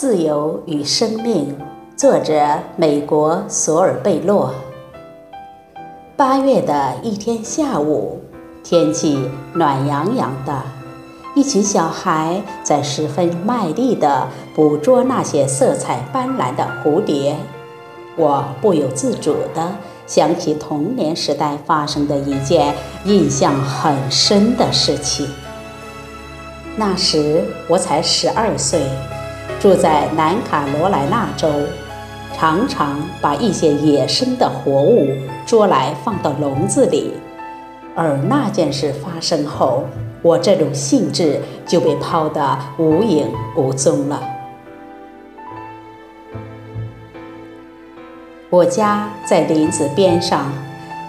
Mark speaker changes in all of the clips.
Speaker 1: 自由与生命，作者美国索尔贝洛。八月的一天下午，天气暖洋洋的，一群小孩在十分卖力地捕捉那些色彩斑斓的蝴蝶。我不由自主地想起童年时代发生的一件印象很深的事情。那时我才十二岁。住在南卡罗来纳州，常常把一些野生的活物捉来放到笼子里，而那件事发生后，我这种兴致就被抛得无影无踪了。我家在林子边上，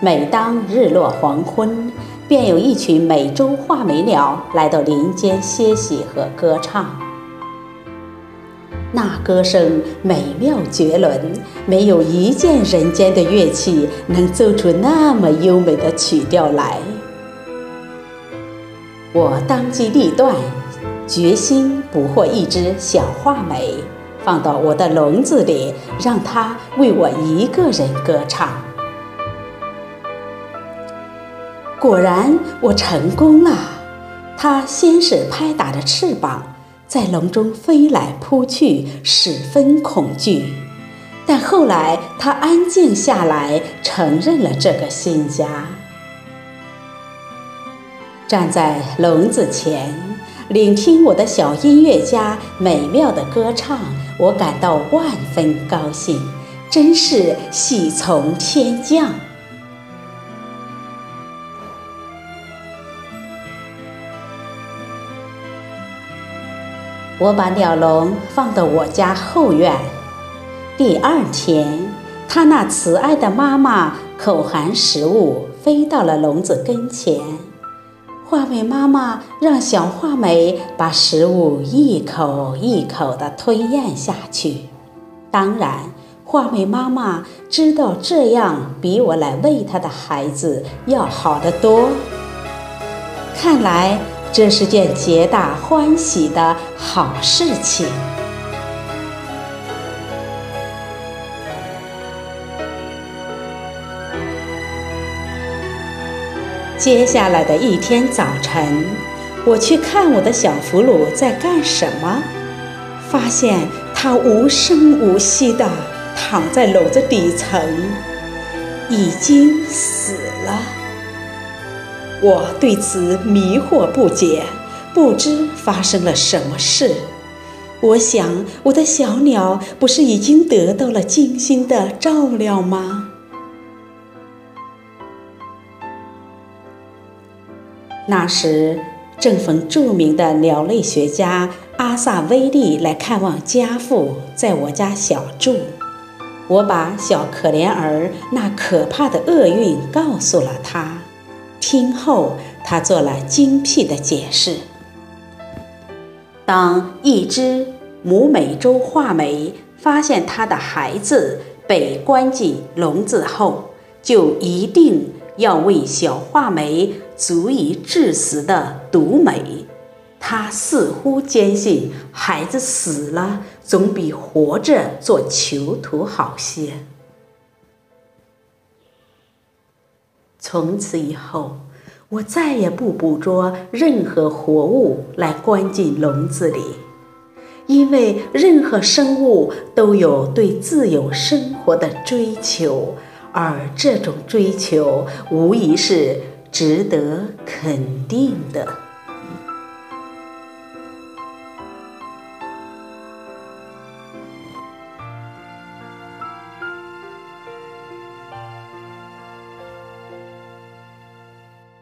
Speaker 1: 每当日落黄昏，便有一群美洲画眉鸟来到林间歇息和歌唱。那歌声美妙绝伦，没有一件人间的乐器能奏出那么优美的曲调来。我当机立断，决心捕获一只小画眉，放到我的笼子里，让它为我一个人歌唱。果然，我成功了。它先是拍打着翅膀。在笼中飞来扑去，十分恐惧。但后来，他安静下来，承认了这个新家。站在笼子前，聆听我的小音乐家美妙的歌唱，我感到万分高兴，真是喜从天降。我把鸟笼放到我家后院。第二天，它那慈爱的妈妈口含食物飞到了笼子跟前。画眉妈妈让小画眉把食物一口一口地吞咽下去。当然，画眉妈妈知道这样比我来喂它的孩子要好得多。看来。这是件皆大欢喜的好事情。接下来的一天早晨，我去看我的小俘虏在干什么，发现他无声无息地躺在篓子底层，已经死了。我对此迷惑不解，不知发生了什么事。我想，我的小鸟不是已经得到了精心的照料吗？那时正逢著名的鸟类学家阿萨威利来看望家父，在我家小住。我把小可怜儿那可怕的厄运告诉了他。听后，他做了精辟的解释。当一只母美洲画眉发现它的孩子被关进笼子后，就一定要喂小画眉足以致死的毒镁。他似乎坚信，孩子死了总比活着做囚徒好些。从此以后，我再也不捕捉任何活物来关进笼子里，因为任何生物都有对自由生活的追求，而这种追求无疑是值得肯定的。